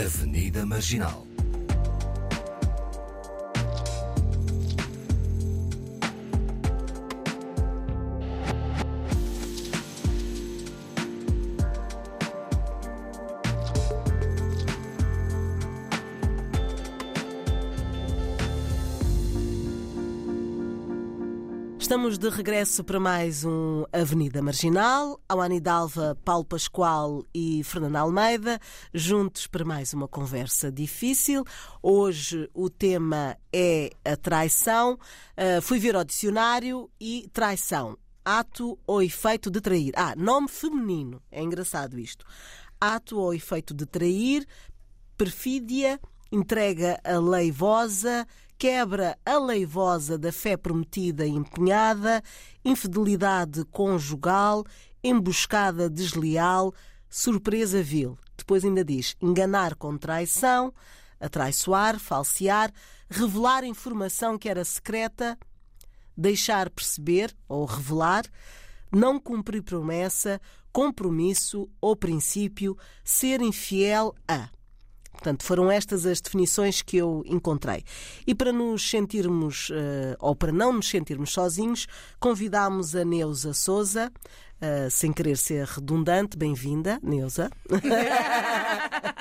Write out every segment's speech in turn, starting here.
Avenida Marginal. Estamos de regresso para mais um Avenida Marginal. Ao Anidalva, Paulo Pascoal e Fernando Almeida, juntos para mais uma conversa difícil. Hoje o tema é a traição. Uh, fui ver ao dicionário e traição. Ato ou efeito de trair. Ah, nome feminino. É engraçado isto. Ato ou efeito de trair, perfídia, entrega aleivosa, quebra aleivosa da fé prometida e empenhada, infidelidade conjugal, emboscada desleal, surpresa vil. Depois ainda diz enganar com traição, atraiçoar, falsear, revelar informação que era secreta, deixar perceber ou revelar, não cumprir promessa, compromisso ou princípio, ser infiel a. Portanto, foram estas as definições que eu encontrei. E para nos sentirmos, uh, ou para não nos sentirmos sozinhos, convidámos a Neuza Souza, uh, sem querer ser redundante, bem-vinda, Neuza.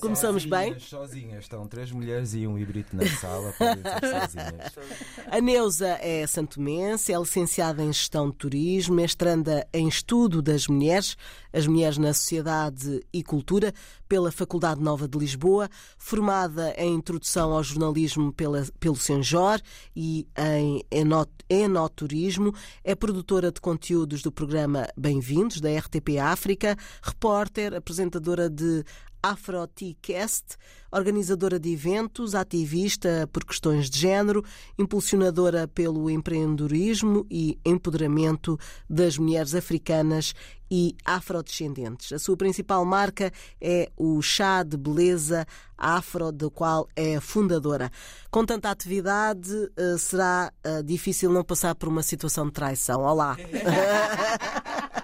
Começamos sozinhas, bem? Sozinhas, estão três mulheres e um híbrido na sala. A Neuza é santomense, é licenciada em Gestão de Turismo, mestranda em Estudo das Mulheres, as Mulheres na Sociedade e Cultura, pela Faculdade Nova de Lisboa, formada em Introdução ao Jornalismo pela, pelo Senjor e em enot, Enoturismo, é produtora de conteúdos do programa Bem-vindos, da RTP África, repórter, apresentadora de AfroTcast, organizadora de eventos, ativista por questões de género, impulsionadora pelo empreendedorismo e empoderamento das mulheres africanas e afrodescendentes. A sua principal marca é o chá de beleza afro, do qual é fundadora. Com tanta atividade, eh, será eh, difícil não passar por uma situação de traição. Olá!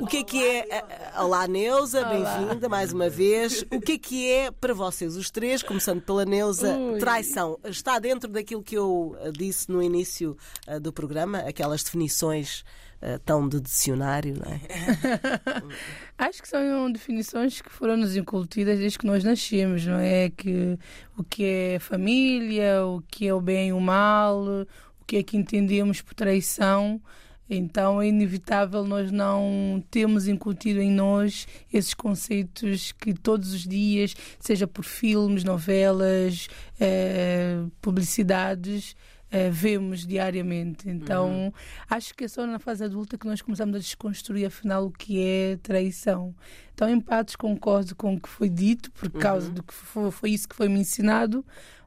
O que é que é. Olá, Neuza, bem-vinda mais uma vez. O que é que é para vocês, os três, começando pela Neuza, Ui. traição? Está dentro daquilo que eu eh, disse no início eh, do programa, aquelas definições eh, tão de dicionário, não é? Acho que são definições que foram nos incutidas desde que nós nascemos, não é? Que o que é família, o que é o bem e o mal, o que é que entendemos por traição. Então é inevitável nós não termos incutido em nós esses conceitos que todos os dias, seja por filmes, novelas, eh, publicidades, eh, vemos diariamente. Então acho que é só na fase adulta que nós começamos a desconstruir afinal o que é traição. Então em partes concordo com o que foi dito, por causa do que foi, foi isso que foi me ensinado.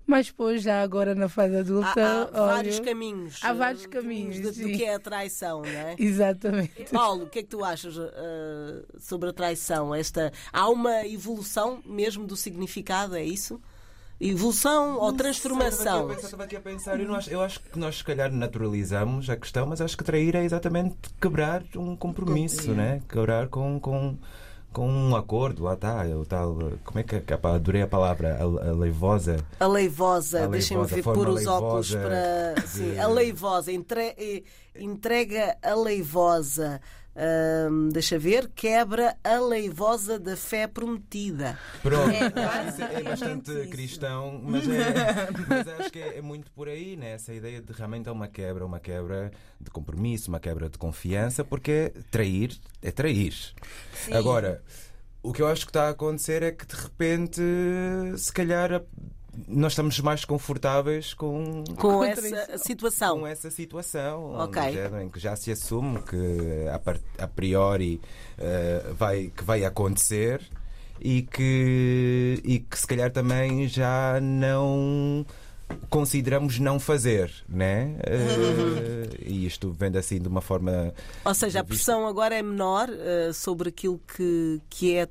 Mas depois, já agora na fase adulta, Há, há olha, vários caminhos. há vários eh, caminhos, de- do sim. que é a traição, não é? Exatamente. Paulo, o que é que tu achas eh, sobre a traição? Esta, há uma evolução mesmo do significado, é isso? Evolução ou transformação? Eu estava aqui a pensar, eu, não acho, eu acho que nós se calhar naturalizamos a questão, mas acho que trair é exatamente quebrar um compromisso, né? Quebrar com. com com um acordo, lá está, é o tal. Como é que é? Pá, Adorei a palavra, a, a leivosa. A leivosa, deixem-me ver, pôr os óculos para. de- Sim, a leivosa, entre- eh, entrega a leivosa. Ahm, deixa ver, quebra a leivosa da fé prometida. Pronto, É, é, basicamente bastante isso. cristão, mas, é, mas acho que é, é muito por aí, né? essa ideia de realmente é uma quebra, uma quebra de compromisso, uma quebra de confiança, porque trair é trair. Agora, o que eu acho que está a acontecer é que de repente, se calhar, a- nós estamos mais confortáveis com, Com essa situação. com essa situação Ok. no género em que já se assume que a, a priori eh, vai, que vai acontecer e que, e que se calhar também já não consideramos não fazer, né? Eh, e isto vendo assim de uma forma Ou seja, a pressão agora é menor eh, sobre aquilo que, que, é,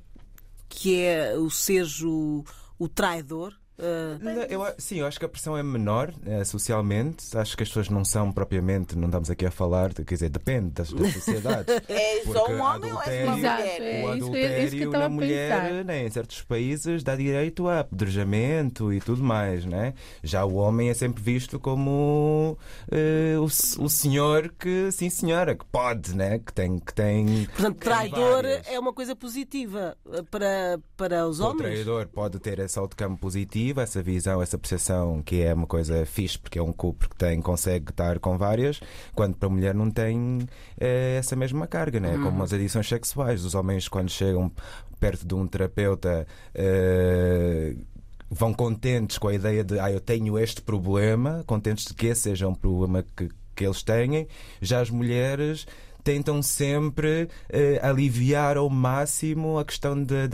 que é o seja o, o traidor. Uh... Não, eu, sim, eu acho que a pressão é menor é, socialmente. Acho que as pessoas não são propriamente, não estamos aqui a falar, de, quer dizer, depende das, das sociedades. é só um homem ou é uma mulher? É, o adultério na mulher, né, em certos países, dá direito a apedrejamento e tudo mais. Né? Já o homem é sempre visto como uh, o, o senhor que, sim senhora, que pode, né? que tem. Que tem Portanto, traidor é uma coisa positiva para, para os homens. O traidor pode ter esse outcome positivo, essa visão, essa percepção que é uma coisa fixe, porque é um couple que tem, consegue estar com várias, quando para a mulher não tem é, essa mesma carga, né? como as adições sexuais. Os homens, quando chegam perto de um terapeuta. É, vão contentes com a ideia de ah, eu tenho este problema, contentes de que esse seja um problema que, que eles têm. Já as mulheres tentam sempre eh, aliviar ao máximo a questão da,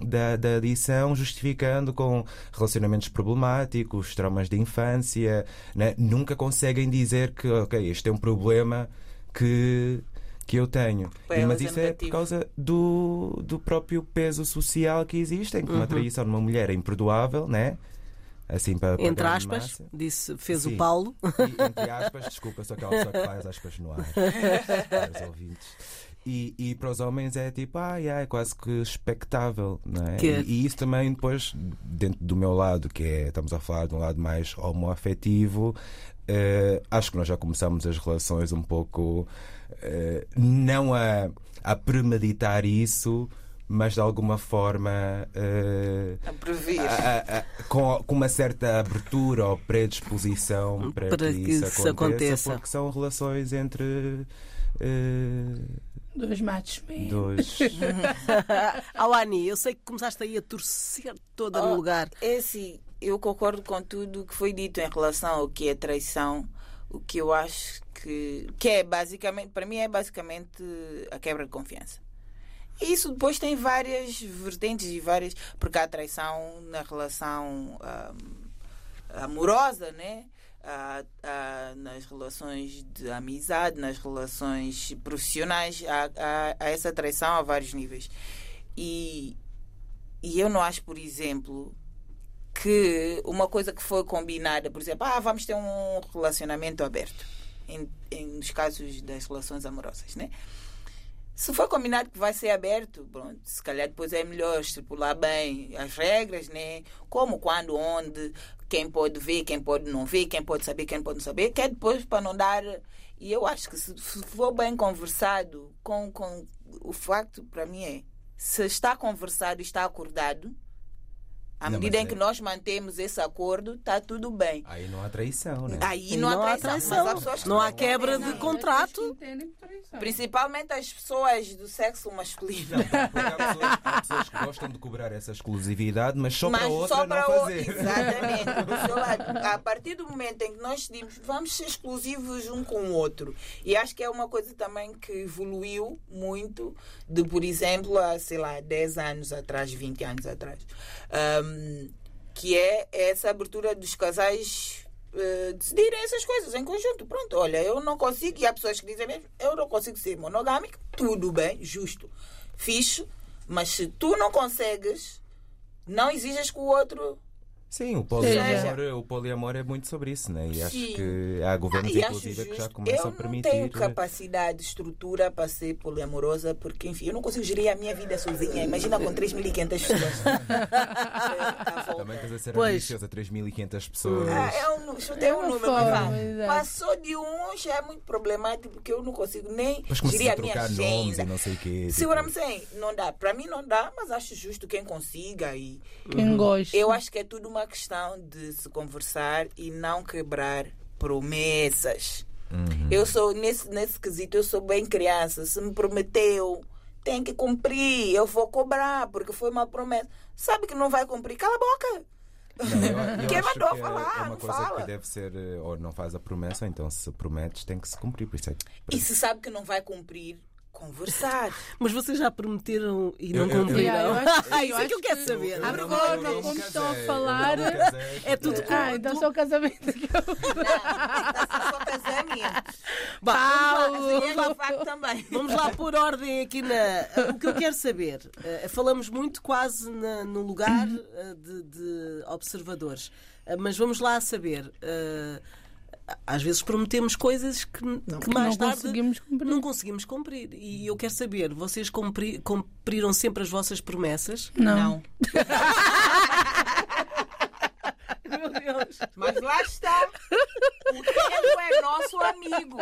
da, da, adição, justificando com relacionamentos problemáticos, traumas de infância. Né? Nunca conseguem dizer que, ok, este é um problema que que eu tenho. E, mas isso é por causa do, do próprio peso social que existe, em que uma uhum. traição numa mulher é imperdoável, né? Assim para, Entre aspas, disse, fez Sim. o Paulo. E, entre aspas, desculpa, sou aquela pessoa que faz aspas no ar. Para os ouvintes. E, e para os homens é tipo, ah, yeah, é quase que expectável, não é? Que... E, e, isso também depois, dentro do meu lado, que é, estamos a falar de um lado mais homoafetivo, uh, acho que nós já começamos as relações um pouco uh, não a, a premeditar isso, mas de alguma forma uh, a. A, a, com, com, uma certa abertura ou predisposição para, para que, que, isso aconteça, aconteça, porque são relações entre uh, dois machos dois. Awani, eu sei que começaste aí a torcer todo oh, no lugar. é assim, eu concordo com tudo o que foi dito em relação ao que é traição. O que eu acho que, que é basicamente, para mim é basicamente a quebra de confiança isso depois tem várias vertentes e várias. Porque há traição na relação um, amorosa, né? Nas relações de amizade, nas relações profissionais, há, há, há, essa traição a vários níveis. E, e eu não acho, por exemplo, que uma coisa que foi combinada, por exemplo, ah, vamos ter um relacionamento aberto, em, em nos casos das relações amorosas, né? Se for combinado que vai ser aberto, pronto, se calhar depois é melhor estipular bem as regras, né? Como, quando, onde, quem pode ver, quem pode não ver, quem pode saber, quem pode não saber, que é depois para não dar. E eu acho que se for bem conversado, com, com o facto para mim é se está conversado está acordado, à não, medida em é... que nós mantemos esse acordo, está tudo bem. Aí não há traição, né? Aí não, não há traição. Há traição. não há quebra de contrato. Principalmente as pessoas do sexo masculino. Não, há, pessoas, há, pessoas, que gostam de cobrar essa exclusividade, mas só mas para outra só para não fazer. O... Exatamente. seu lado. A partir do momento em que nós decidimos vamos ser exclusivos um com o outro. E acho que é uma coisa também que evoluiu muito de, por exemplo, há, sei lá, 10 anos atrás, 20 anos atrás. Um, que é essa abertura dos casais uh, decidirem essas coisas em conjunto. Pronto, olha, eu não consigo, e há pessoas que dizem mesmo, eu não consigo ser monogâmico, tudo bem, justo, fixe, mas se tu não consegues, não exijas que o outro Sim, o poliamor, o poliamor é muito sobre isso, né? E acho Sim. que há governos, ah, inclusive, que já começam a permitir. Eu não tenho capacidade, estrutura para ser poliamorosa, porque, enfim, eu não consigo gerir a minha vida sozinha. Imagina com 3.500 pessoas. Também estás a ser pois. ambiciosa, 3.500 pessoas. Ah, é um, é um número. Forma, Passou de um, já é muito problemático, porque eu não consigo nem gerir a, a minha agenda. não sei o quê. Tipo... Segura-me sem, não dá. Para mim não dá, mas acho justo quem consiga. E... Quem gosta. Eu acho que é tudo uma uma questão de se conversar e não quebrar promessas. Uhum. Eu sou, nesse, nesse quesito, eu sou bem criança. Se me prometeu, tem que cumprir. Eu vou cobrar, porque foi uma promessa. Sabe que não vai cumprir? Cala a boca. Não, eu, eu Quem mandou que falar? É uma coisa fala. que deve ser, eh, ou não faz a promessa, então se prometes, tem que se cumprir. Por isso é que... E se sabe que não vai cumprir, conversar. Mas vocês já prometeram e não cumpriram? Ah, isso é que eu quero saber. A forma como estão a falar é tudo Ah, então só o casamento que eu. Não, casamentos. Bom, Paulo. vamos lá, E é. Vamos lá pôr ordem aqui na. O que eu quero saber. eh, falamos muito quase na- no lugar eh, de, de observadores. Eh, mas vamos lá saber. eh, às vezes prometemos coisas que, que mais não tarde conseguimos cumprir. não conseguimos cumprir. E eu quero saber, vocês cumpri- cumpriram sempre as vossas promessas? Não. Deus! Mas lá está. O tempo é nosso amigo.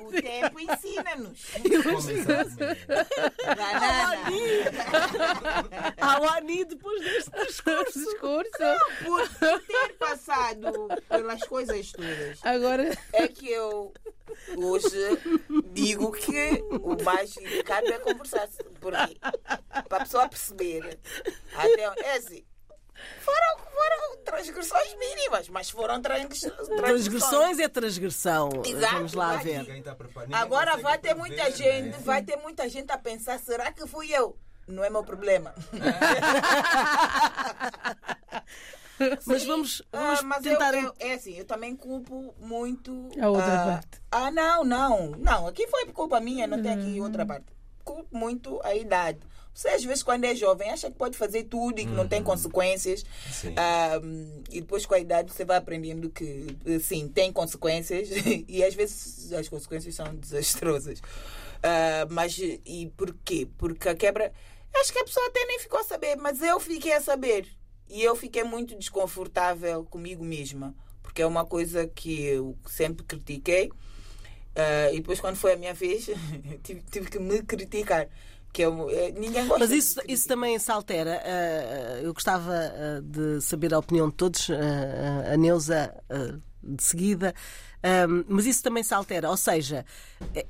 O tempo ensina-nos. Banana. Ao Ani, depois deste discurso. Discurso. Por ter passado pelas coisas todas. Agora, É que eu hoje digo que o mais indicado é conversar. Porque para a pessoa perceber. Até, é assim. Foram, foram transgressões mínimas, mas foram transgressões. Transgressões é transgressão. Exato, Vamos lá vai. ver. Tá Agora vai ter muita prever, gente, né? vai ter muita gente a pensar, será que fui eu? Não é meu problema. Mas vamos, Ah, vamos mas tentar. eu, eu- é assim, eu também culpo muito A outra ah, parte. Ah, não, não, não. Aqui foi culpa minha, não tem aqui outra parte. Culpo muito a idade. Você às vezes quando é jovem acha que pode fazer tudo e que não tem consequências. Sim. Ah, e depois com a idade você vai aprendendo que sim, tem consequências e às vezes as consequências são desastrosas. Ah, mas e por quê? Porque a quebra. Acho que a pessoa até nem ficou a saber, mas eu fiquei a saber. E eu fiquei muito desconfortável comigo mesma. Porque é uma coisa que eu sempre critiquei. Ah, e depois, quando foi a minha vez, tive, tive que me criticar. Que eu, eh, ninguém gosta Mas isso, isso também se altera. Ah, eu gostava ah, de saber a opinião de todos, ah, a Neuza ah, de seguida. Mas isso também se altera. Ou seja,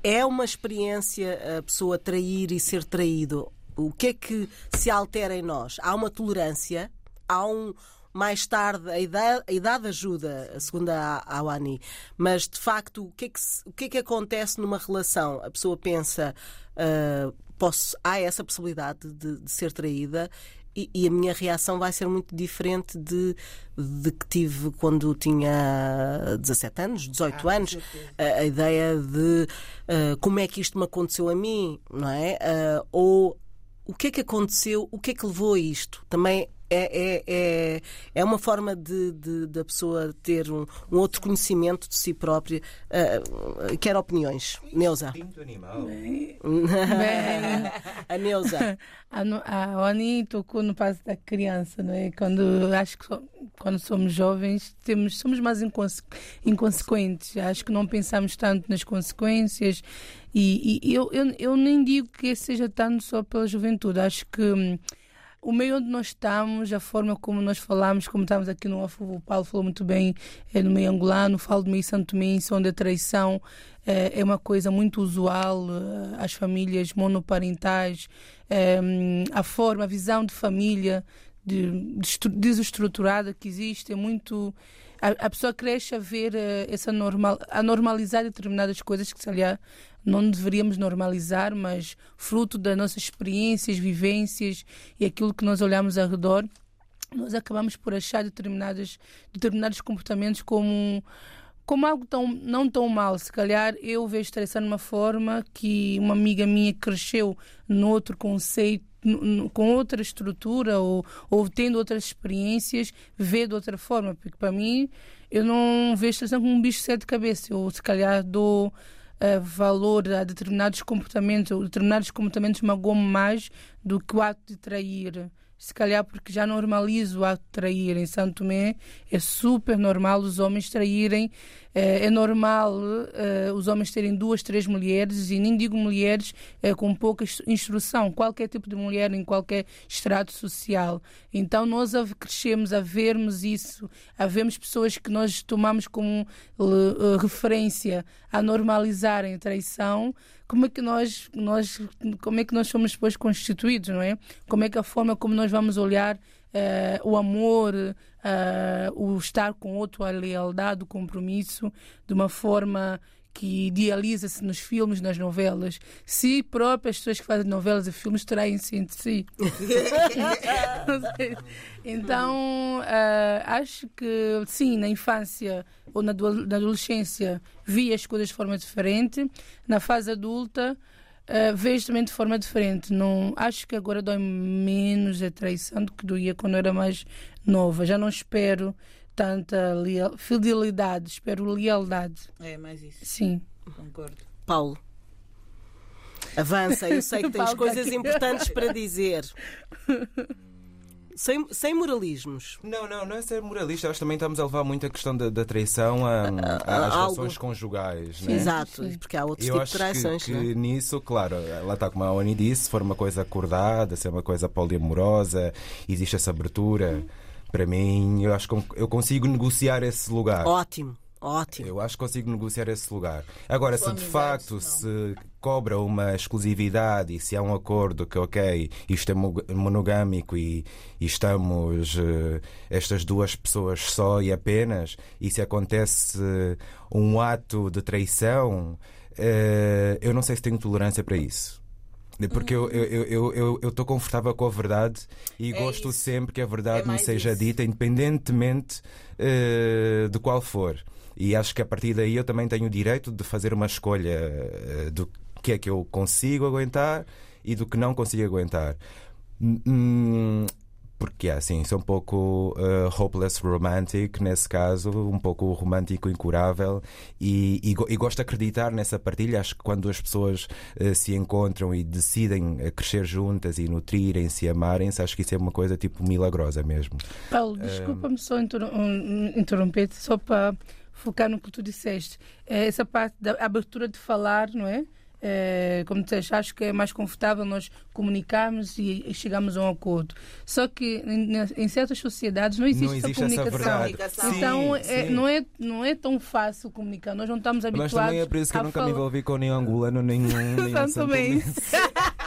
é uma experiência a pessoa trair e ser traído. O que é que se altera em nós? Há uma tolerância, há um. Mais tarde, a idade, a idade ajuda, segundo a, a Wani, mas de facto, o que, é que, o que é que acontece numa relação? A pessoa pensa, ah, posso, há essa possibilidade de, de ser traída e, e a minha reação vai ser muito diferente de, de que tive quando tinha 17 anos, 18 Ah, anos. A, a ideia de ah, como é que isto me aconteceu a mim, não é? Ah, ou o que é que aconteceu, o que é que levou a isto? Também é, é, é, é uma forma de, de- da pessoa ter um, um outro conhecimento de si própria. Ah, quero opiniões. Neuza. Animal. bem, A Neuza. a, a Oni tocou no passo da criança, não é? Quando acho que quando somos jovens temos somos mais inconse- inconsequentes. Acho que não pensamos tanto nas consequências e, e eu, eu eu nem digo que seja tanto só pela juventude. Acho que hum, o meio onde nós estamos, a forma como nós falamos, como estamos aqui no off, o Paulo falou muito bem, é no meio angolano, falo do meio santomense, onde a traição eh, é uma coisa muito usual, eh, as famílias monoparentais, eh, a forma, a visão de família de, de estru- desestruturada que existe, é muito... A, a pessoa cresce a ver eh, essa normal, a normalizar determinadas coisas que, se aliás, não deveríamos normalizar, mas fruto das nossas experiências, vivências e aquilo que nós olhamos ao redor, nós acabamos por achar determinadas, determinados comportamentos como como algo tão, não tão mal. Se calhar eu vejo estressar de uma forma que uma amiga minha cresceu noutro conceito, com outra estrutura ou, ou tendo outras experiências, vê de outra forma. Porque para mim, eu não vejo estressão como um bicho de sete cabeças. Eu, se calhar, dou eh, valor a determinados comportamentos, ou determinados comportamentos magoam mais do que o ato de trair. Se calhar porque já normalizo o ato de trair. Em Santo Tomé é super normal os homens traírem. eh, É normal eh, os homens terem duas, três mulheres, e nem digo mulheres eh, com pouca ins- instrução, qualquer tipo de mulher em qualquer estrato social. Então nós crescemos a vermos isso, a vermos pessoas que nós tomamos como referência a normalizarem a traição, como é que nós, nós como é que nós somos depois constituídos, não é? Como é que a forma como nós vamos olhar eh, o amor, eh, o estar com outro, a lealdade, o compromisso, de uma forma que idealiza-se nos filmes, nas novelas, se próprias pessoas que fazem novelas e filmes traem-se entre si. então, uh, acho que sim, na infância ou na, na adolescência vi as coisas de forma diferente, na fase adulta uh, vejo também de forma diferente. Não, acho que agora dói menos a traição do que doía quando eu era mais nova. Já não espero tanta leal, fidelidade, espero lealdade. É mais isso. Sim. Concordo. Paulo. Avança, eu sei que tens coisas importantes para dizer. Sem, sem moralismos. Não, não, não é ser moralista. Nós também estamos a levar muito a questão da, da traição a, a, às relações conjugais. Sim, né? Exato, porque há outros eu tipos de traições. Que, não é? que nisso, claro, lá está como a Oni disse, se for uma coisa acordada, se é uma coisa poliamorosa, existe essa abertura. Para mim, eu acho que eu consigo negociar esse lugar. Ótimo, ótimo. Eu acho que consigo negociar esse lugar. Agora, se de facto não. se cobra uma exclusividade e se há um acordo que, ok, isto é mo- monogâmico e, e estamos eh, estas duas pessoas só e apenas, e se acontece eh, um ato de traição, eh, eu não sei se tenho tolerância para isso. Porque eu estou eu, eu, eu, eu estou confortável com a verdade e É gosto isso. sempre que a verdade É me seja isso. dita, independentemente eh, de qual for. E acho que a partir daí eu também tenho o direito de fazer uma escolha eh, do que é que eu consigo aguentar e do que não consigo aguentar. Hum, hum, porque é assim, sou um pouco eh, hopeless romantic nesse caso, um pouco romântico incurável e, e, e gosto de acreditar nessa partilha. Acho que quando as pessoas eh, se encontram e decidem eh, crescer juntas e nutrirem-se amarem-se, acho que isso é uma coisa tipo milagrosa mesmo. Paulo, desculpa-me só inter interromper-te, só para focar no que tu disseste. É essa parte da abertura de falar, não é? É, como disseste, acho que é mais confortável nós comunicarmos e, e chegarmos a um acordo. Só que em, em certas sociedades não existe, não existe essa essa comunicação. Comunicação. Então Sim, é, sim. não, é, não é tão fácil comunicar. Nós não estamos Mas habituados também é por isso que eu nunca me falar. envolvi com nenhum angolano, nenhum. nenhum Exatamente.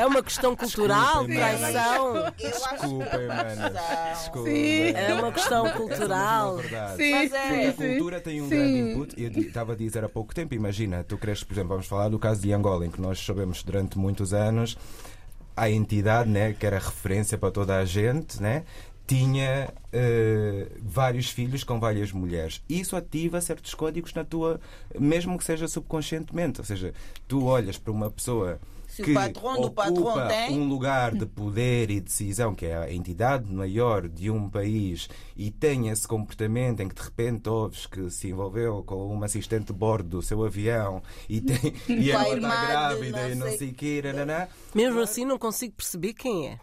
É uma questão cultural, traição. Desculpem, mano. Não. Desculpem. Sim. É uma questão é a cultural. verdade. Sim, Mas é. Porque a sim, cultura tem um sim. grande input. Eu estava a dizer há pouco tempo, imagina, tu cresces, por exemplo, vamos falar do caso de Angola, em que nós sabemos durante muitos anos a entidade, né, que era referência para toda a gente, né, tinha eh, vários filhos com várias mulheres. Isso ativa certos códigos na tua, mesmo que seja subconscientemente. Ou seja, tu olhas para uma pessoa Se o que patrão do ocupa patrão tem- um lugar de poder e decisão, que é a entidade maior de um país, e tem esse comportamento em que de repente ouves que se envolveu com uma assistente de bordo do seu avião e, tem, e ela está grávida não e não sei- o quê, nananã. Mesmo assim, não consigo perceber quem é.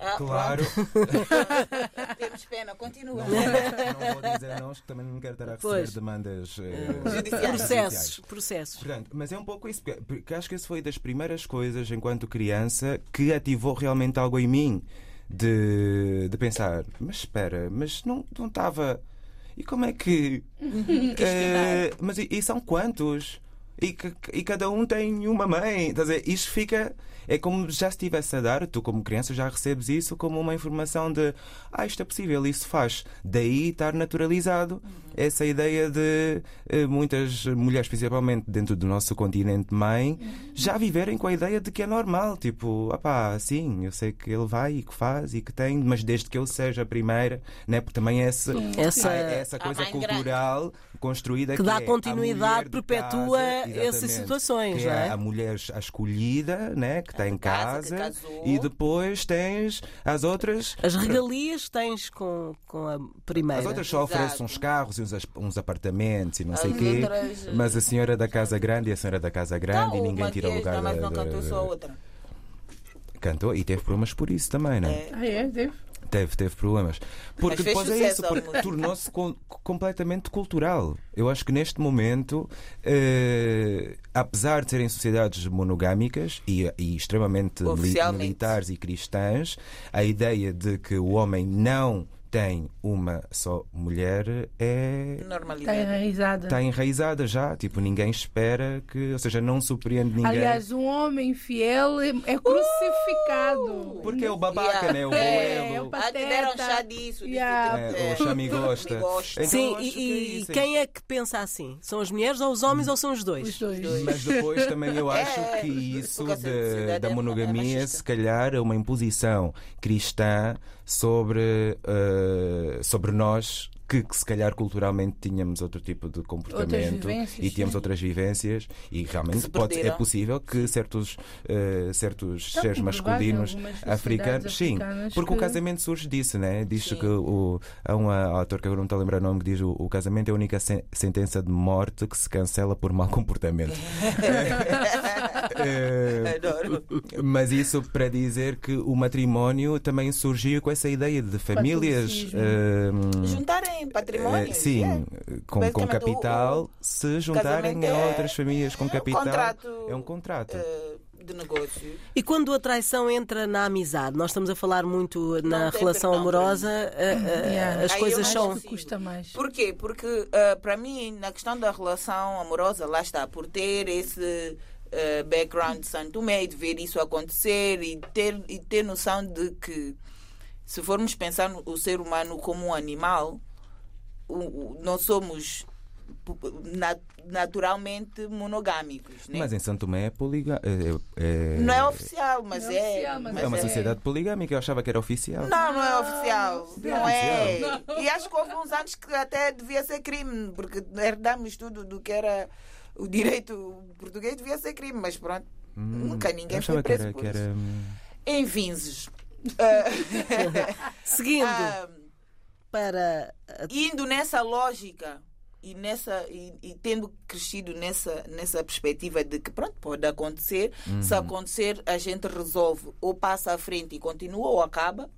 Ah, Claro, temos pena, continua. não vou, não vou dizer não, que também não quero estar a receber Pois. demandas eh, Judiciais. Processos, processos. Portanto, mas é um pouco isso, porque, porque acho que isso foi das primeiras coisas, enquanto criança, que ativou realmente algo em mim de, de pensar: mas espera, mas não não estava. E como é que. Eh, mas e, e são quantos? E, que- e cada um tem uma mãe. Estás? Isto fica. É como já estivesse a dar, tu como criança já recebes isso como uma informação de ah, isto é possível, isso faz. Daí estar naturalizado essa ideia de eh, muitas mulheres, principalmente dentro do nosso continente mãe, já viverem com a ideia de que é normal. Tipo, ah pá, sim, eu sei que ele vai e que faz e que tem, mas desde que ele seja a primeira, né? porque também é essa, Essa- há essa coisa mãe grande. Construída Que dá é continuidade, perpetua casa, essas situações, que não é? A mulher a escolhida, né, que está em casa, que casa, casou. e depois tens as outras. As regalias que tens com, com a primeira. As outras só Exato. oferecem uns carros e uns, as- uns apartamentos e não sei o As quê. outras- Mas a senhora da casa grande e a senhora da casa grande e Então, o ninguém tira o Matias lugar mais da, não cantou só a outra. Cantou e teve problemas por isso também, não é? É. Ah, é? Deve? Teve, teve problemas. Porque depois é isso, porque tornou-se com- completamente cultural. Eu acho que neste momento, eh, apesar de serem sociedades monogâmicas e, e extremamente militares e cristãs, a ideia de que o homem não tem uma só mulher é Está enraizada. está enraizada já, tipo, ninguém espera que, ou seja, não surpreende ninguém. Aliás, um homem fiel é, é crucificado. porque é o babaca, Yeah. né? O É, boelo. é o Ah, deram pateta. chá disso. Yeah. É, o chame gosta. Me gosta. Então, Sim, acho e, que é e isso. quem é que pensa assim? São as mulheres ou os homens ou são os dois? Os dois. Mas depois também eu acho É, que isso de- da é- é monogamia, se calhar, é uma imposição cristã sobre, eh, sobre nós. Que, que se calhar culturalmente tínhamos outro tipo de comportamento e tínhamos sim. outras vivências e realmente pode, é possível que certos, eh, certos Está seres masculinos africanos, sim, porque o que- casamento surge disso, né? Diz que o, há um autor que agora não estou a lembrar o nome que diz o, o casamento é a única sen- sentença de morte que se cancela por mau comportamento. Adoro. mas isso para dizer que o matrimónio também surgiu com essa ideia de famílias. Catolicismo. eh, Património. eh, sim, com, com Basicamente, capital, o- se juntarem a é- outras famílias com é um capital. contrato, é um contrato. eh, de negócio. E quando a traição entra na amizade, nós estamos a falar muito na Não tem relação perdão, amorosa, eh, eh, Yeah. as Aí coisas são. custa mais. Porquê? Porque eh, para mim, na questão da relação amorosa, lá está, por ter esse eh, background de Santo Tomé e de ver isso acontecer e ter, e ter noção de que se formos pensar no o ser humano como um animal, o- o- nós somos naturalmente monogâmicos. Né? Mas em Santo Tomé é poliga... é, é- Não é oficial, mas Não é é. oficial, mas é uma é. sociedade poligâmica, eu achava que era oficial. Não, não é oficial. É Não é. E acho que houve uns anos que até devia ser crime, porque herdamos tudo do que era o direito português, devia ser crime, mas pronto, nunca eu ninguém foi que preso era, por que isso. era hum, Em Vinzes, Seguindo ah, para. indo nessa lógica e, nessa, e, e tendo crescido nessa, nessa perspectiva de que pronto, pode acontecer, se acontecer a gente resolve ou passa à frente e continua ou acaba,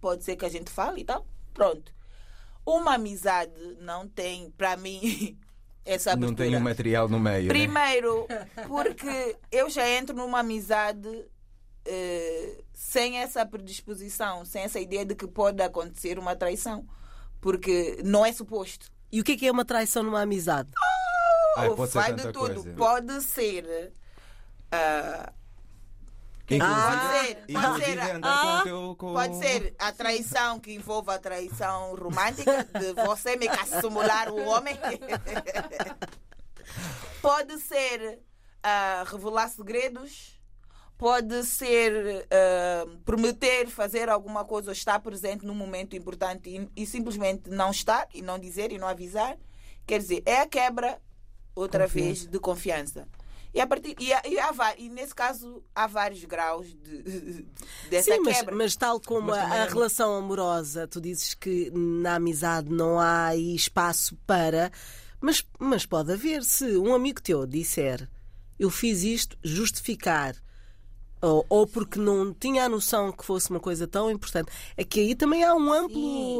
pode ser que a gente fale e tal, pronto. Uma amizade não tem, para mim, essa abertura. Não tem um material no meio. né? Primeiro, porque eu já entro numa amizade eh, sem essa predisposição, sem essa ideia de que pode acontecer uma traição. Porque não é suposto. E o que é que é uma traição numa amizade? Ai, pode ser Vai tanta de tudo. coisa. Pode ser. ah, Inclusive, pode ser, pode ser, com teu. Com... Pode ser a traição que envolve a traição romântica, de você me simular o homem. Pode ser ah, revelar segredos. Pode ser ah, prometer fazer alguma coisa ou estar presente num momento importante e, e simplesmente não estar e não dizer e não avisar. Quer dizer, é a quebra, outra vez, de confiança. E, a partir, e, há- e, há e nesse caso há vários graus de, dessa Sim, mas, quebra. mas tal como Mas a, a é- relação amorosa, tu dizes que na amizade não há aí espaço para. Mas, mas pode haver, se um amigo teu disser eu fiz isto, justificar. Ou, ou porque não tinha a noção que fosse uma coisa tão importante. É que aí também há um amplo.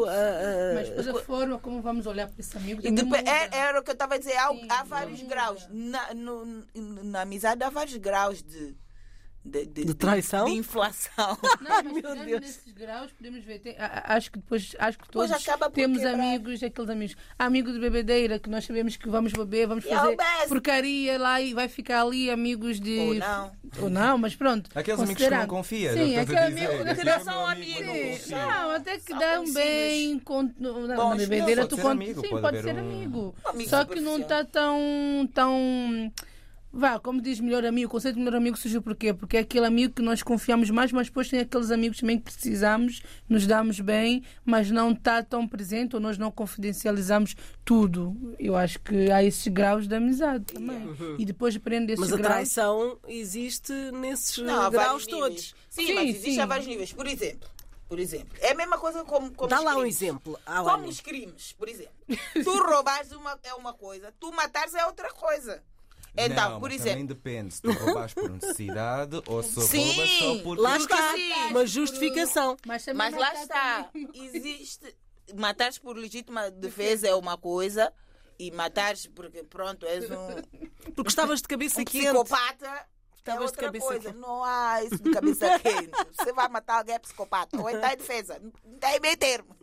Sim. ah, Mas depois a forma como vamos olhar para esse amigo depois, é, era o que eu estava a dizer, há, Sim, há vários graus. Na, no- na amizade há vários graus de, de, de, De traição? de inflação. Não, mas meu Deus. nesses graus podemos ver. tem- acho que depois acho que Depois todos temos quebrar. amigos, aqueles amigos. Há amigo de bebedeira que nós sabemos que vamos beber, vamos E é fazer porcaria lá e vai ficar ali amigos de. Ou não. Ou não, mas pronto. Aqueles amigos que não confias. Sim, é aquele amigo que é não são amigo, amigos. não não, até que São dão conhecidos. bem com, Bons, na bebedeira, tu ser con- amigo, sim, pode ser um- amigo. Amigo Só que não está tão, tão. Vá, como diz melhor amigo, o conceito de melhor amigo surgiu por quê? Porque é aquele amigo que nós confiamos mais, mas depois tem aqueles amigos também que precisamos, nos damos bem, mas não está tão presente ou nós não confidencializamos tudo. Eu acho que há esses graus de amizade também. E depois aprende esses mas a graus. traição existe nesses Não, há graus todos. Sim, Sim, mas existe sim. a vários níveis. Por exemplo, por exemplo, é a mesma coisa como, como Dá os lá um crimes. exemplo. Ah, Como os crimes, por exemplo. tu roubares uma, é uma coisa, tu matares é outra coisa. Então, não, por mas exemplo. Também depende se tu roubaste por necessidade ou se Sim, roubas só por. Lá está. sim. Uma justificação. Mas, Mas lá está. Existe. Matares por legítima defesa é uma coisa. E matares porque, pronto, és um, Porque estavas de cabeça um quente. psicopata. é Estavas de outra cabeça coisa. quente. Não há isso de cabeça quente. Você vai matar alguém é psicopata. Ou está em defesa. Não tem meio termo.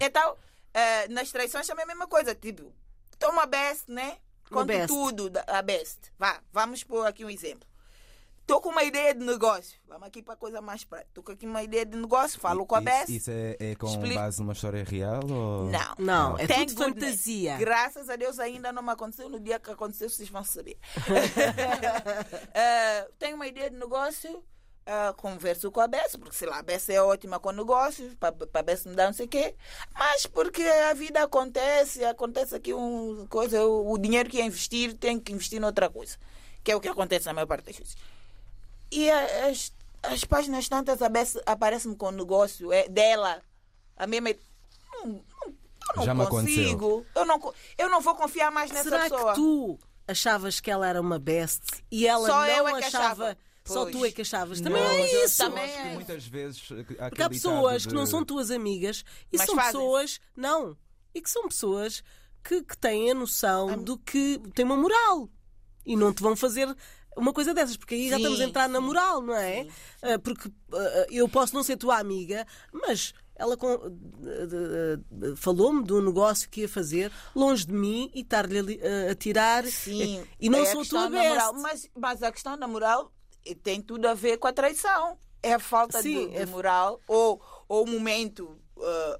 então, eh, nas traições também é a mesma coisa. Tipo, toma a best, né? Conta tudo da a best. Vá, vamos pôr aqui um exemplo. Estou com uma ideia de negócio. Vamos aqui para a coisa mais prática. Estou com aqui uma ideia de negócio, falo com a Isso- best. Isso é, é com Explico. base numa história real? Ou... Não. Não, é Thank tudo fantasia. Graças a Deus ainda não me aconteceu. No dia que aconteceu, vocês vão saber. Eh, tenho uma ideia de negócio. Eh, converso com a Bessa, porque sei lá, a Bessa é ótima com negócios, para a Bessa me dar não sei o quê, mas porque a vida acontece, acontece aqui um coisa, o, o dinheiro que ia investir tem que investir noutra coisa, que é o que acontece na maior parte das vezes. E a- as, as páginas tantas a Bessa aparecem com o negócio é, dela, a mesma. Não, não, eu não Já me aconteceu. consigo. Eu não, eu não vou confiar mais nessa Será pessoa. que tu achavas que ela era uma best e ela Só não eu é que achava? achava. Só tu é que achavas. Não, Também mas é eu isso. acho Também que é. muitas vezes há Porque há pessoas ditado que não de- são tuas amigas e Mas são fazem. pessoas. Não. E que são pessoas que, que têm a noção do que têm uma moral e não te vão fazer. Uma coisa dessas, porque aí já Sim, estamos a entrar na sim, moral, não é? Ah, Porque ah, eu posso não ser tua amiga, mas ela de- de- de- falou-me de um negócio que ia fazer longe de mim e estar-lhe ali, a tirar. Sim. E não é sou a questão tua da moral. best. Mas, mas a questão da moral eh, tem tudo a ver com a traição. É a falta Sim, de, de é- moral ou, ou o momento ah,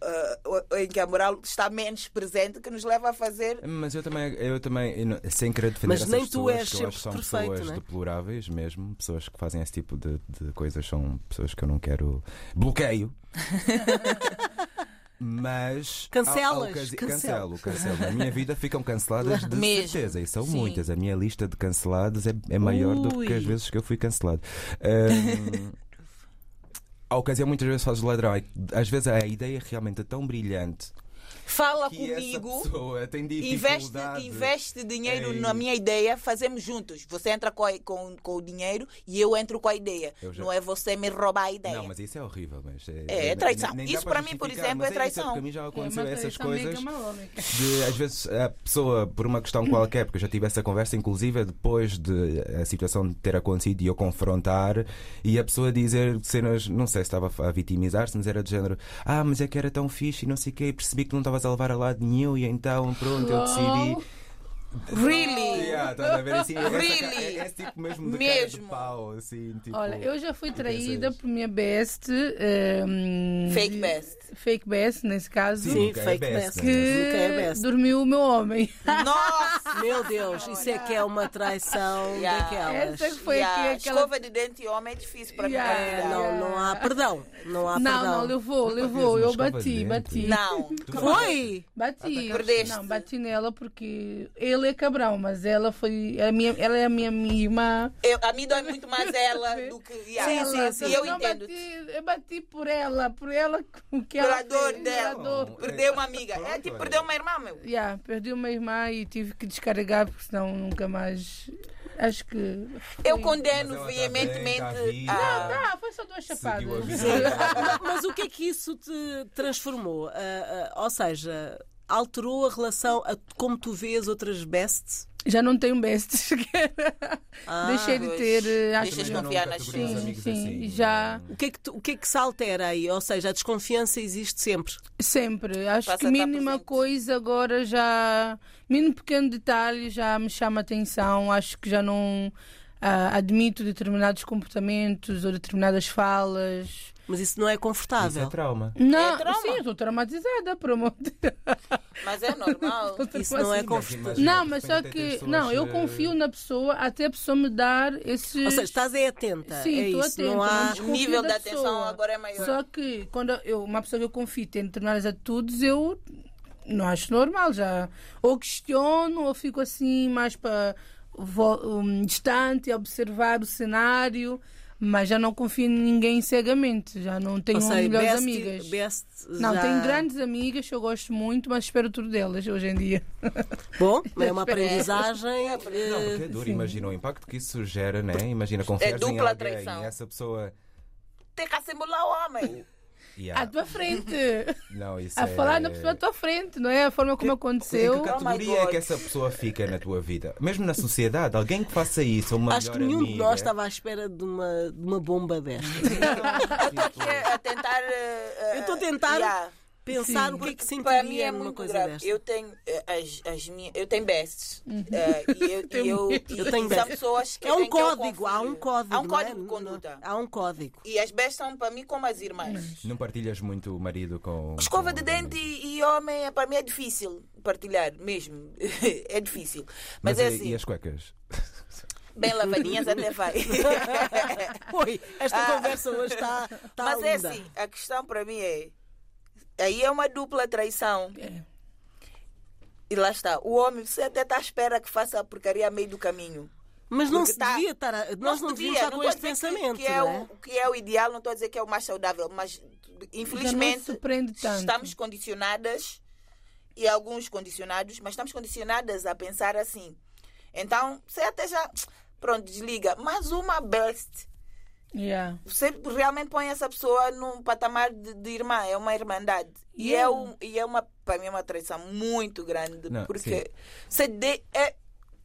ah, em que a moral está menos presente que nos leva a fazer. Mas eu também, eu também eu não- sem querer defender Mas essas nem tu pessoas, és que eu sempre acho que são perfeito, pessoas é? deploráveis mesmo, pessoas que fazem esse tipo de, de coisas, são pessoas que eu não quero. Bloqueio! Mas. Cancelas, ocasi- cancelo. Cancelo. Na minha vida ficam canceladas de Mesmo. certeza, e são Sim. muitas. A minha lista de cancelados é, é maior do que Ui. as vezes que eu fui cancelado. Ahm, A ocasião muitas vezes faz o ladrão. Às vezes a ideia realmente é tão brilhante Fala que comigo. Investe, investe dinheiro em- na minha ideia, fazemos juntos. Você entra com, a- com, com o dinheiro e eu entro com a ideia. Já- não é você me roubar a ideia. Não, mas isso é horrível. Mas é, É, é traição. nem- nem dá Isso para para mim, por exemplo, é traição. Isso, porque a mim já É aconteceu essas traição coisas. De, às vezes a pessoa, por uma questão qualquer, porque eu já tive essa conversa, inclusive depois de a situação ter acontecido e eu confrontar, e a pessoa dizer cenas, não sei se estava a vitimizar-se, mas era do género: Ah, mas é que era tão fixe e não sei o quê, e percebi que não estavas a levar a lado nenhum, e então pronto, eu decidi. Really? Yeah, estás a ver assim? essa Really? é esse tipo mesmo de cara de Mesmo. pau, assim, tipo. Olha, eu já fui traída por minha best. ehm, Fake best. Fake best, nesse caso. Sim, é fake best, best. né? Que é best. dormiu o meu homem. Nossa! Meu Deus, isso é que é uma traição Yeah. daquelas. Essa foi Yeah, aqui aquela. Escova de dente e homem é difícil para Yeah. mim. É, não, não há perdão. Não há Não, perdão. não, levou, levou. Eu bati, bati. Não. Foi! Bati. Perdeste. Não, bati nela porque ele é cabrão, mas ela foi. A minha, ela é a minha irmã. Eu, a mim dói muito mais ela do que. Sim, Ela, sim, E eu não entendo. Bati, eu bati por ela, por ela o que Pela ela dor fez, dela. pela dor. Perdeu uma amiga. É tipo, olha. perdeu uma irmã, meu. Yeah, perdi uma irmã e tive que descarregar porque senão nunca mais. Acho que. Eu foi- condeno Mas ela tá veementemente bem, tá viva. a. Ah, foi só duas chapadas. a. Sim. Mas o que é que isso te transformou? Ah, ah, ou seja, alterou a relação a como tu vês outras bests? Já não tenho best sequer. Ah, Deixei de pois. ter. eh, Acho Deixas de confiar nas amigos Sim, assim, já. O que, é que tu- o que é que se altera aí? Ou seja, a desconfiança existe sempre. Sempre. Acho Passa que mínima coisa agora já. Mínimo pequeno detalhe já me chama atenção. Acho que já não ah, admito determinados comportamentos ou determinadas falas. Mas isso não é Isso confortável. é trauma. Não, trauma. sim, eu estou traumatizada, por amor de Deus. Mas é normal. Isso não é confortável. Não, mas só que. Não, eu confio na pessoa até a pessoa me dar esses. Ou seja, estás aí atenta. Sim, é estou isso. atenta. Não há... não O nível da atenção pessoa. agora é maior. Só que quando eu, uma pessoa que eu confio tem determinadas atitudes, eu não acho normal já. Ou questiono, ou fico assim mais para um, distante, a observar o cenário, mas já não confio em ninguém cegamente. Já não tenho seja, melhores best, amigas. best Não, já- tenho grandes amigas que eu gosto muito, mas espero tudo delas hoje em dia. Bom, é uma aprendizagem. Não, porque é eh, duro. Imagina o impacto que isso gera, né? Imagina confiar em dupla alguém traição. e essa pessoa. Tem que simular o homem. Yeah. À tua frente. Não, isso A é... falar na pessoa à tua frente, não é? A forma como Em aconteceu. que Oh my categoria é God. que essa pessoa fica na tua vida? Mesmo na sociedade, alguém que faça isso, uma Acho que nenhum de amiga. nós estava à espera de uma, de uma bomba desta. Eu estou aqui a, tentar. eh, Eu estou a tentar yeah. Pensar Sim. o que é que Porque para mim sentiria é numa muito coisa grave. desta. Eu tenho eh, as, as minhas, eu tenho bests eh, e eu, e eu, Eu e tenho são bestes. pessoas que É um código, há um código. Há um não é? código de conduta. Há um código. E as bestas são para mim como as irmãs. Não partilhas muito o marido com. Escova com de dente e, e homem, é, para mim é difícil partilhar, mesmo. é difícil. Mas, Mas, é e- assim, e as cuecas? bem lavadinhas até vai. Oi, esta Ah. conversa hoje está, está Mas é assim, a questão para mim é. Aí é uma dupla traição. É. E lá está. O homem, você até está à espera que faça a porcaria a meio do caminho. Mas não Porque se tá- devia estar. A... Nós se não devíamos estar com estou a este dizer que- pensamento. Que, é não é? o, que é o ideal, não estou a dizer que é o mais saudável, mas infelizmente estamos condicionadas e alguns condicionados, mas estamos condicionadas a pensar assim. Então, você até já. Pronto, desliga. Mas uma best. Yeah. Você realmente põe essa pessoa num patamar de, de irmã, é uma irmandade. E, é, um, e é uma, para mim, é uma traição muito grande. Não, porque você de, é.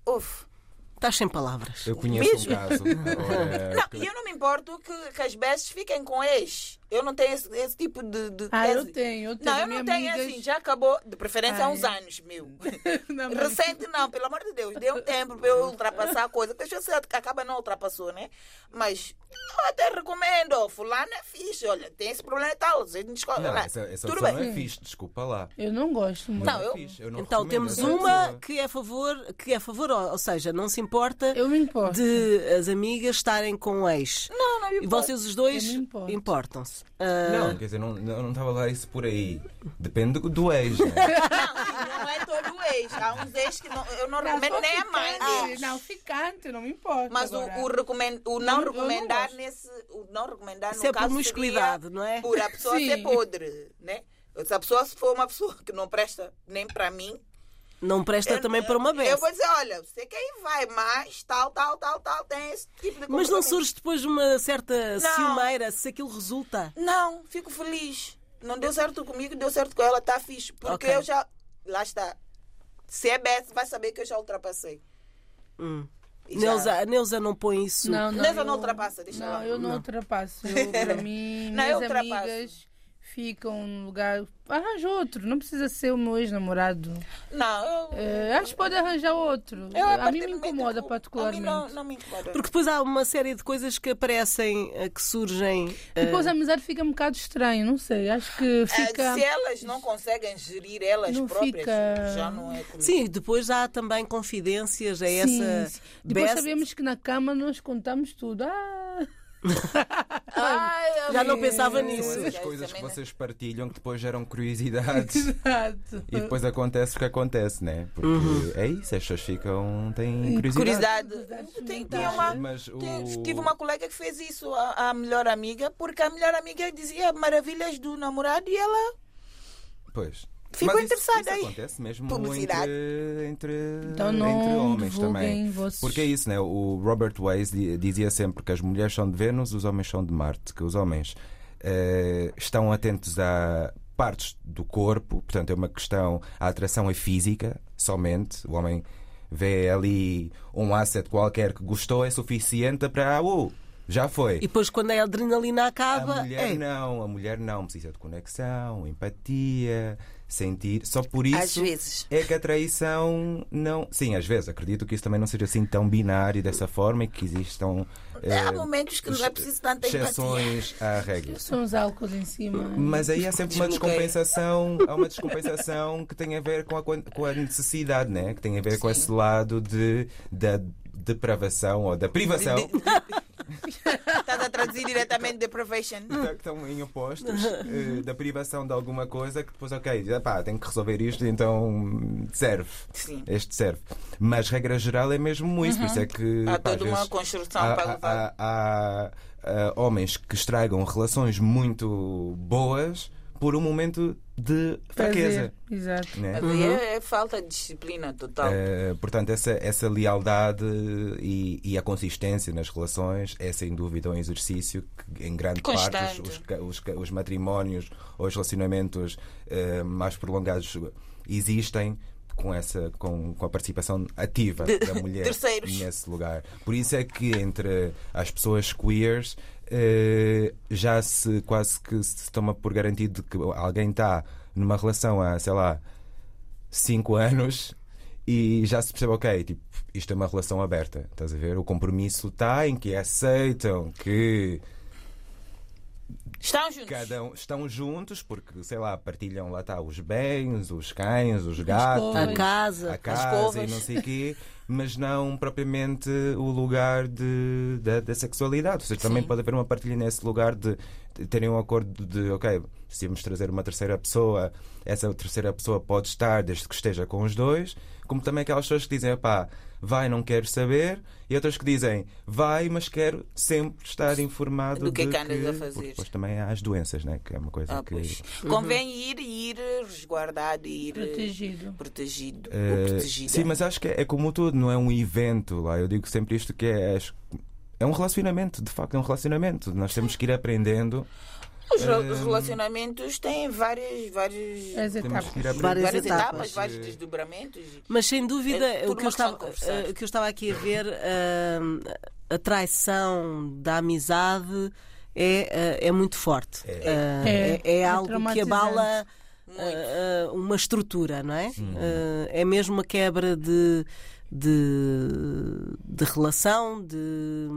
Uf. Estás sem palavras. Eu conheço Mesmo? um caso. Não, e eu não me importo que, que as bestas fiquem com ex. Eu não tenho esse, esse tipo de. de Ah, eu esse- tenho. Eu tenho Não, eu não tenho amigas... assim, já acabou, de preferência há Ah, uns é. anos, meu. Não, mas- Recente não, pelo amor de Deus, deu um tempo para eu ultrapassar a coisa, porque você acaba não ultrapassou, né? Mas eu até recomendo, fulano é fixe, olha, tem esse problema e tal, você descobre. Não, essa, essa Tudo opção bem. é fixe, desculpa lá. Eu não gosto muito. Não, é eu- fixe, eu não Então temos uma que é a favor, que é a favor, ou seja, não se importa Eu me importo. de as amigas estarem com o ex. Não, não me E importa. vocês os dois Eu importam-se. Ah, Não, quer dizer, não, não, não estava lá isso por aí. Depende do, do ex. Né? Não, não é todo ex. Há uns ex que não, eu não Não, nem a mãe ficante. deles. Não, ficante, não me importa. Mas o, o, recomend, o não, não- recomendar nesse. O não recomendar Isso no é caso promiscuidade, seria não é? Por a pessoa Sim. ser podre, né? Se a pessoa se for uma pessoa que não presta nem para mim. Não presta eu- também para uma Eu vez. vou dizer, olha, você que aí vai, mas tal, tal, tal, tal, tem esse tipo de Mas não surge depois uma certa Não. ciumeira se aquilo resulta? Não, fico feliz. Não deu certo comigo, deu certo com ela, tá fixe. Porque Ok. eu já. Lá está. Se é Beth, vai saber que eu já ultrapassei. Hum. Já- Neuza, a Neuza não põe isso. Não, não, Neuza eu- não ultrapassa, deixa Não, lá. eu não, Não. ultrapasso. Eu, para mim, Não, eu minhas ultrapasso. amigas ficam no lugar. Arranja outro, não precisa ser o meu ex-namorado. Não, eu. É, acho que pode arranjar outro. eu a mim me particularmente, incomoda A mim particularmente. não, não me incomoda. Porque depois há uma série de coisas que aparecem, eh, que surgem. eh, Depois a amizade fica um bocado estranho, não sei. Acho que fica. Se elas não conseguem gerir elas Não próprias, fica- já não é comigo. Sim, depois há também confidências, é Sim, essa. sim. Depois best- sabemos que na cama nós contamos tudo. Ah, Ai, Já não pensava nisso. Já, coisas que vocês partilham que depois geram curiosidades. exato. E depois acontece o que acontece, né? Porque Uhum. é isso, as pessoas ficam. têm curiosidade. Curiosidade. Tem, tinha uma, Mas tem- o- tive uma colega que fez isso à, à melhor amiga, porque a melhor amiga dizia maravilhas do namorado e ela. Pois. Isso- interessada isso aí. acontece mesmo Publicidade. entre, entre, Então entre não homens também. vossos- Porque é isso, né? O Robert Weiss di- dizia sempre que as mulheres são de Vênus, os homens são de Marte. Que os homens eh, estão atentos a partes do corpo, portanto é uma questão. A atração é física somente. O homem vê ali um asset qualquer que gostou, é suficiente para. Uh, já foi. E depois, quando a adrenalina acaba. A mulher é. não, a mulher não precisa de conexão, empatia, sentir. Só por isso Às vezes. é que a traição não. Sim, às vezes acredito que isso também não seja assim tão binário dessa forma e que existam Há eh, momentos que não é preciso tanta empatia. exceções à regra. São os álcools em cima. Mas aí há sempre uma descompensação, há uma descompensação que tem a ver com a, com a necessidade, né? que tem a ver com esse lado de, da depravação ou da privação. Estás a traduzir diretamente deprivation. estão em opostos eh, da privação de alguma coisa que depois, ok, pá, tenho que resolver isto, então serve. Sim. Este serve. Mas regra geral é mesmo isso, por isso é que Há pá, toda uma construção há, para há- levar. há- há, ah, homens que estragam relações muito boas por um momento de fraqueza. Exato. né? Mas aí é, é falta de disciplina total. Eh, portanto, essa, essa lealdade e, e a consistência nas relações é sem dúvida um exercício que, em grande parte, Constante. os, os os, ca- os matrimónios ou os relacionamentos eh, mais prolongados existem com, essa, com, com a participação ativa De- da mulher terceiros. nesse lugar. Por isso é que entre as pessoas queers já se quase que se toma por garantido que alguém está numa relação há, sei lá, 5 anos e já se percebe, ok, tipo, isto é uma relação aberta, estás a ver? O compromisso está em que aceitam que Estão juntos. cada um estão juntos porque, sei lá, partilham lá está os bens, os cães, os gatos, A casa. a casa e não sei o quê, mas não propriamente o lugar de, da, da sexualidade. Ou seja, também pode haver uma partilha nesse lugar de, de terem um acordo de, ok, se vamos trazer uma terceira pessoa, essa terceira pessoa pode estar desde que esteja com os dois, como também aquelas pessoas que dizem, pá, vai, não quero saber, e outras que dizem, vai, mas quero sempre estar informado Do que é de que andas a porque fazer. Depois também há as doenças, né? Que é uma coisa Ah, que. pois. Convém ir e ir resguardado e ir Protegido. protegido. Eh, ou protegida. sim, mas acho que é, é como tudo, não é um evento lá. Eu digo sempre isto que é. acho- É um relacionamento, de facto, é um relacionamento. Nós temos que ir aprendendo. Os, os relacionamentos têm várias, várias, As etapas. que ir aprendendo. Várias várias etapas, etapas. vários desdobramentos. Mas sem dúvida, É o, que eu estava, eh, o que eu estava aqui a ver, eh, a traição da amizade é, eh, é muito forte. Eh, É. é, é É algo que abala Muito. uma estrutura, não é? É mesmo uma quebra de, de, de relação, de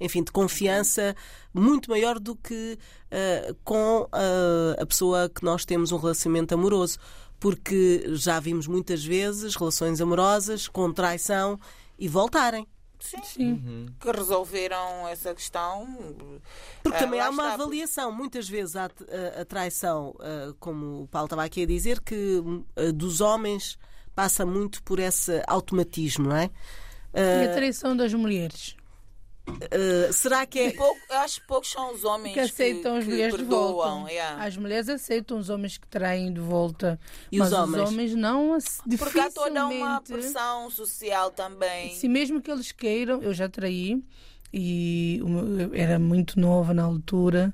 enfim, de confiança muito maior do que eh, com eh, a pessoa que nós temos um relacionamento amoroso. Porque já vimos muitas vezes relações amorosas com traição e voltarem. Sim. Sim. Que resolveram essa questão. Porque Ah, também há uma está. avaliação. Muitas vezes há a, a traição, como o Paulo estava aqui a dizer, que dos homens passa muito por esse automatismo, não é? E a Ah, traição das mulheres. ah, será que é. Pouco, acho que poucos são os homens Que aceitam as que mulheres de volta. perdoam. yeah. As mulheres aceitam os homens que traem de volta. E mas os homens? os homens não ace- Porque há toda uma dificilmente- pressão social também. Se mesmo que eles queiram, eu já traí e era muito nova na altura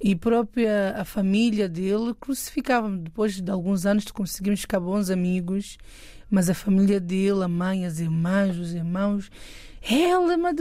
e própria a família dele crucificava-me. Depois de alguns anos conseguimos ficar bons amigos, mas a família dele, a mãe, as irmãs, os irmãos, ela é uma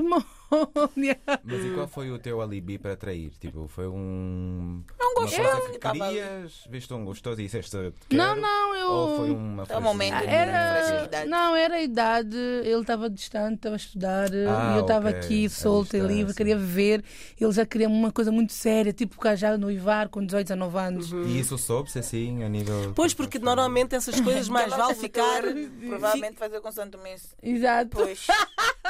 Mas e qual foi o teu alibi para trair? Tipo, foi um. Não Uma gostou, coisa que querias, viste um gostoso e disseste. Não, "Quero", não, eu. Ou foi uma É um momento fragilidade? de Era, fragilidade. não, era a idade, ele estava distante, estava a estudar Ah, e eu estava ok. aqui A solta e livre, queria viver. Ele já queria uma coisa muito séria, tipo já noivar com 18, 19 anos. E isso soube-se assim, a nível. Pois, porque normalmente essas coisas mais vale ficar. Provavelmente fazer com Santo Mense. Exato. Pois.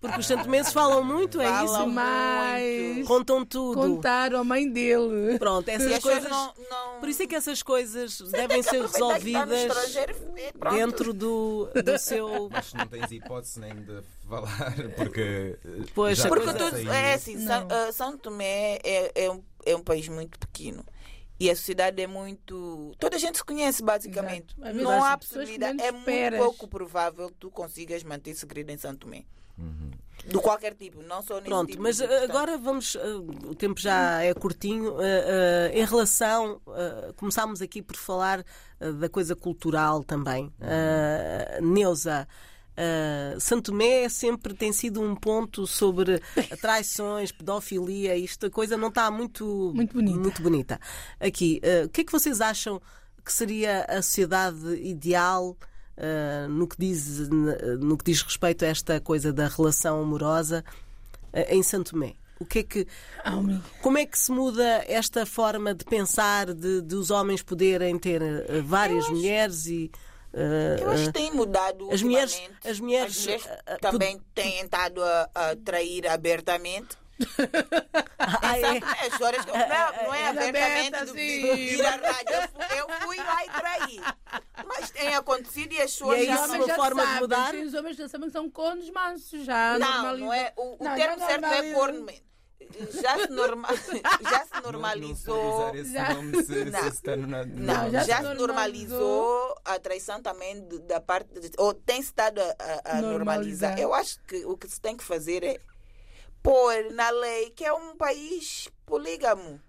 Porque os santomenses falam muito, é Falam isso? Demais. Contam tudo. Contaram a mãe dele. Pronto, E essas as pessoas coisas. não, não... Por isso é que essas coisas devem tem que ser no resolvidas e dentro do, do seu. Mas não tens hipótese nem de falar, porque. Pois, já Porque tudo, é assim. São, ah, São Tomé é, é, um, é um país muito pequeno. E a sociedade é muito. Toda a gente se conhece, basicamente. Não há que possibilidade. É muito pouco provável que tu consigas manter segredo em São Tomé. De qualquer tipo, não só nesse Pronto, tipo mas agora vamos. uh, o tempo já é curtinho. uh, uh, em relação. uh, começámos aqui por falar uh, da coisa cultural também. Uh, Neuza. Uh, Santo Tomé sempre tem sido um ponto sobre traições, pedofilia, isto a coisa não está muito, Muito bonita. muito bonita. Aqui, uh, o que é que vocês acham que seria a sociedade ideal uh, no, que diz, no que diz respeito a esta coisa da relação amorosa uh, em Santo Tomé? O que é que, Ah, como é que se muda esta forma de pensar de, de os homens poderem ter uh, várias mulheres e Eu acho que tem mudado as mulheres- as mulheres, As mulheres também têm estado a, a trair abertamente. Em é? As histórias que eu- não, não é é abertamente aberta, do, de rádio. Eu fui, lá e traí. Mas tem acontecido e as pessoas E é já não- uma forma de sabem, mudar? sim, Os homens já sabem que são cornos mansos já. Não, não é. O, o Não, termo já certo é corno. já se, norma, já se normalizou. Não, não Já- nome se, Não. se Não, já já, se normalizou. normalizou a traição também de- da parte. De, ou tem estado a, a- a Normalizar. normalizar. Eu acho que o que se tem que fazer é pôr na lei que é um país polígamo.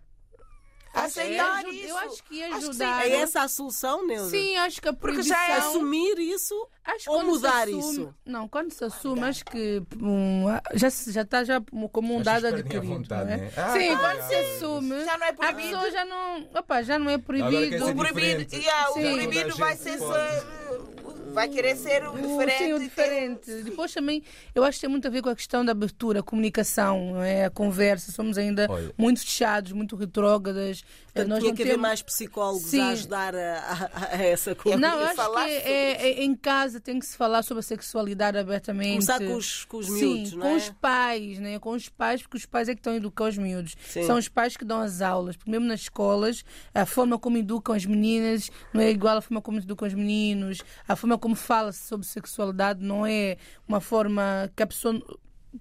Aceitar É, isso. Eu acho que ia Acho que sim. ajudar. É essa a solução, Neuza? Sim, acho que a Porque já é proibição... Assumir isso ou mudar assume- isso? Não, quando se assume, acho que um, já se- já está já como um dado a adquirido. vontade, não é? né? Ah, Sim, tá, quando ah, se ah, assume, Já não é a proibido. pessoa já não, opa, já não é proibido. O proibido, yeah, o Sim. proibido a vai ser pode. Vai querer ser o O- diferente. Sim, o diferente. Depois também, eu acho que tem muito a ver com a questão da abertura, a comunicação, não é? a conversa. Somos ainda Olha. muito fechados, muito retrógradas. Portanto, Nós tinha não que haver temos... mais psicólogos Sim. a ajudar a, a- a essa coisa. Não, eu acho que é, é- em casa tem que se falar sobre a sexualidade abertamente. Começar com os, com os Sim, miúdos, com não é? os pais, né? Com os pais, porque os pais é que estão a educar os miúdos. Sim. São os pais que dão as aulas. Porque mesmo nas escolas, a forma como educam as meninas não é igual à forma como educam os meninos. A forma como fala-se sobre sexualidade não é uma forma que a pessoa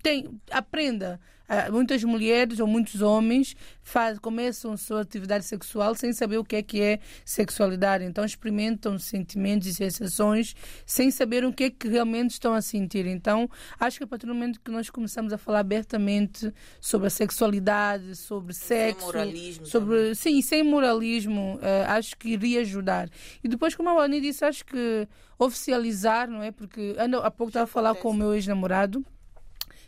tem, aprenda. Ah, Muitas mulheres ou muitos homens faz, começam a sua atividade sexual sem saber o que é que é sexualidade. Então experimentam sentimentos e sensações sem saber o que é que realmente estão a sentir. Então acho que a partir do momento que nós começamos a falar abertamente sobre a sexualidade, sobre sexo, moralismo sobre sim, sem moralismo, eh, acho que iria ajudar. E depois, como a Ani disse, acho que oficializar, não é? Porque ando, há pouco estava a falar com o meu ex-namorado.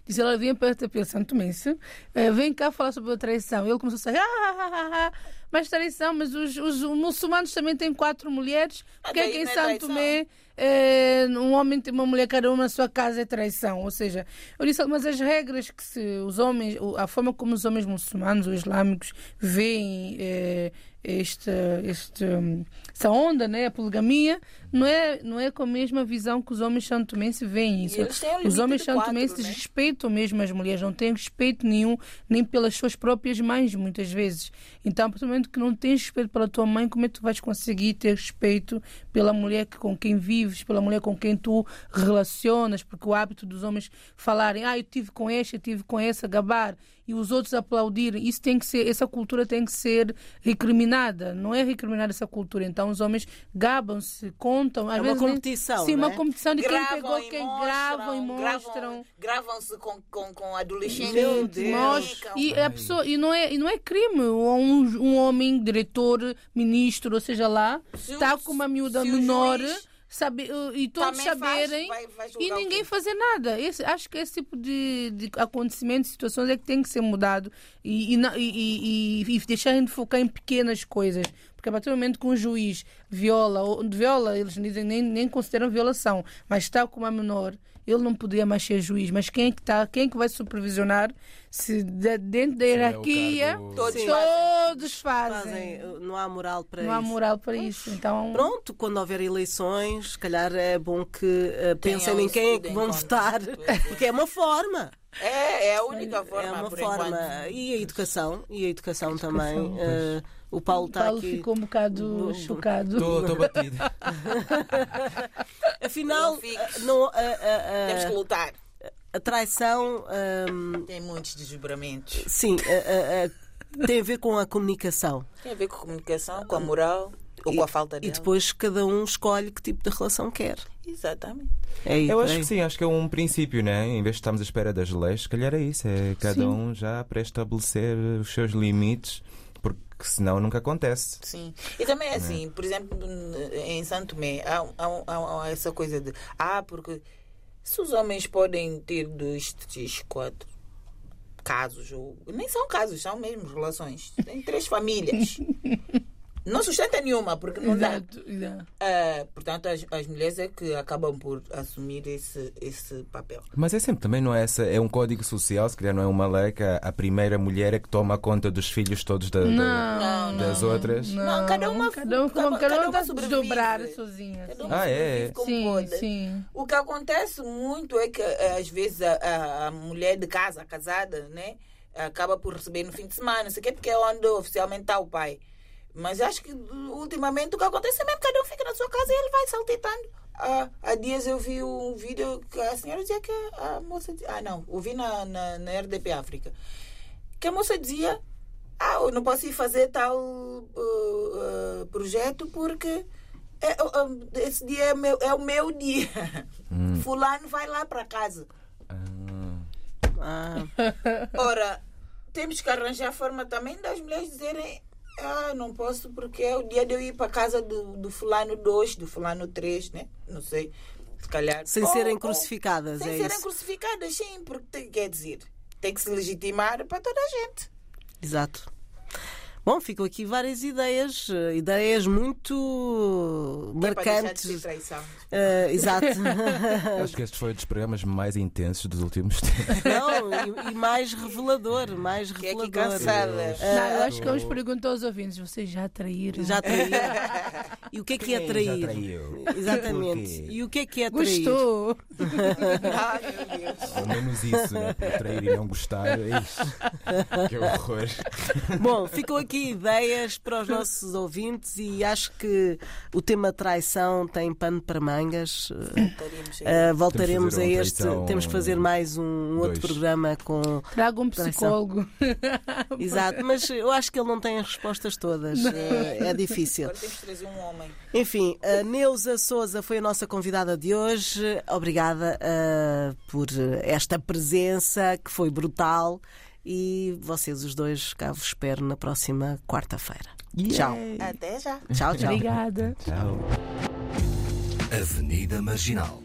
Disse, ela vinha perto pelo Santo Mense, eh, vem cá falar sobre a traição. Ele começou a sair, ah, ah, ah, ah, ah, mas traição, mas os, os muçulmanos também têm quatro mulheres, porque é que em é Santo. Tomé eh, um homem tem uma mulher cada uma na sua casa é traição. Ou seja, eu disse, mas as regras que se, os homens, a forma como os homens muçulmanos ou islâmicos veem eh, este, este, hum, essa onda, né, a poligamia, não é, não é com a mesma visão que os homens santomenses veem isso. Os homens santomenses né? respeitam mesmo as mulheres, não têm respeito nenhum, nem pelas suas próprias mães, muitas vezes. Então, a partir do momento que não tens respeito pela tua mãe, como é que tu vais conseguir ter respeito pela mulher que- com quem vives, pela mulher com quem tu relacionas? Porque o hábito dos homens falarem, ah, eu tive com esta, eu tive com essa, gabar, e os outros aplaudirem, isso tem que ser, essa cultura tem que ser recriminada. Não é recriminada essa cultura. Então, os homens gabam-se, contam. Às É uma vezes nem- competição, Sim, não uma competição de quem gravam pegou, e quem mostram, gravam e mostram. Gravam-se com, com, com adolescentes. Meu que Deus. comunicam. E a pessoa e não é e não é crime um, um homem diretor ministro ou seja lá está com uma miúda menor juiz sabe e todos também faz, saberem vai- vai julgar e ninguém fazer nada. Esse, acho que esse tipo de, de acontecimentos situações é que tem que ser mudado e, e, e, e, e, deixar de focar em pequenas coisas. Porque a partir do momento que um juiz viola, ou viola, eles dizem nem, nem consideram violação, mas está com uma menor, ele não poderia mais ser juiz. Mas quem é que está, quem é que vai supervisionar se de- dentro da é hierarquia cargo- Todos todos fazem? Fazem, não há moral para Não há isso. moral para isso. Então, Pronto, quando houver eleições, se calhar é bom que eh, pensem em quem é que vão votar, porque é uma forma. É, é a única forma. É uma por forma. enquanto. E a educação, e a educação também. eh, o Paulo está Paulo aqui. ficou um bocado chocado. Estou batido. Afinal, Não eh, não, a- a- a- Temos que lutar. a traição, ehm, Tem muitos desdobramentos. sim, tem a ver com a comunicação. Tem a ver com a comunicação, com a moral ou com a falta E dela. depois cada um escolhe que tipo de relação quer. Exatamente. É Eu por acho que sim, acho que é um princípio, né? Em vez de estarmos à espera das leis, se calhar é isso, é cada Sim. um já pré-estabelecer os seus limites, porque senão nunca acontece. Sim. E também é assim, por exemplo, em Santo Tomé, há, há- há- há essa coisa de ah, porque se os homens podem ter dois, três, quatro casos, ou nem são casos, são mesmo relações. Tem três famílias. Não sustenta nenhuma, porque não dá. Exato, exato. Ah, portanto, as, as mulheres é que acabam por assumir esse, esse papel. Mas é sempre também, não é essa? É um código social, se calhar não é uma lei que a, a primeira mulher é que toma conta dos filhos todos da- da- Não, das não, outras. Não, cada uma- cada um, cada- cada cada um uma está desdobrar sozinha. Cada sim. uma Ah, é? Sim, pode. sim. O que acontece muito é que eh, às vezes a, a- a mulher de casa, a casada, né, acaba por receber no fim de semana, não sei o quê, porque é onde oficialmente está o pai. Mas acho que ultimamente o que acontece é mesmo cada um fica na sua casa e ele vai saltitando. Há, há dias eu vi um vídeo que a senhora dizia que a moça. dizia- Ah, não, ouvi na, na, na RDP África. que a moça dizia: Ah, eu não posso ir fazer tal uh, uh, projeto porque é, uh, esse dia é, meu, é o meu dia. Fulano vai lá para casa. Ah, Ora, temos que arranjar a forma também das mulheres dizerem: Ah, não posso porque é o dia de eu ir para casa do, do Fulano 2, do Fulano 3, né? Não sei. Se calhar. sem Ou- serem ou- crucificadas, sem é serem isso. crucificadas, sim, porque tem- quer dizer, tem que se legitimar para toda a gente. Exato. Bom, ficam aqui várias ideias, eh, ideias muito é marcantes. ser traição. Eh, exato. Acho que este foi um dos programas mais intensos dos últimos tempos. Não, e, e mais revelador, mais Que é aqui revelador. cansada. Não, eu acho que vamos perguntar aos ouvintes: vocês já traíram? Já traíram. E o que é que é Quem já trair? traiu? Exatamente. E o que é que é trair? Gostou? Ai, meu Deus. Ao menos isso, né? Por trair e não gostar. Ixi, que horror. Bom, ficam aqui ideias para os nossos ouvintes e acho que o tema traição tem pano para mangas. Uh, voltaremos a uma este. traição Temos que fazer mais um, um outro programa com. Traga um Traição. psicólogo. Exato, mas eu acho que ele não tem as respostas todas. Uh, É difícil. Agora temos que trazer um homem. Enfim, a Neuza Souza foi a nossa convidada de hoje. Obrigada uh, por esta presença que foi brutal. E vocês os dois cá vos espero na próxima quarta-feira. Tchau. Até já. Tchau, tchau. Obrigada. Tchau. Avenida Marginal.